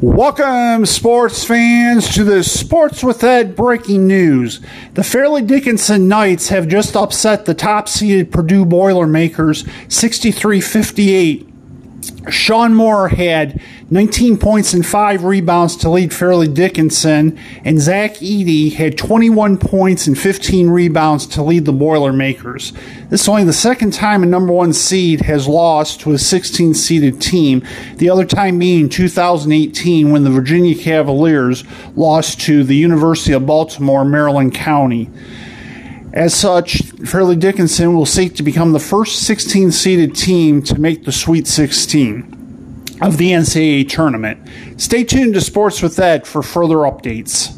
Welcome, sports fans, to the Sports with Ed breaking news. The Fairleigh Dickinson Knights have just upset the top seeded Purdue Boilermakers 63 58 Sean Moore had 19 points and 5 rebounds to lead Fairleigh Dickinson, and Zach Edey had 21 points and 15 rebounds to lead the Boilermakers. This is only the second time a number one seed has lost to a 16 seeded team, the other time being 2018 when the Virginia Cavaliers lost to the University of Baltimore, Maryland County. As such, Fairleigh Dickinson will seek to become the first 16 seeded team to make the Sweet 16 of the NCAA tournament. Stay tuned to Sports with Ed for further updates.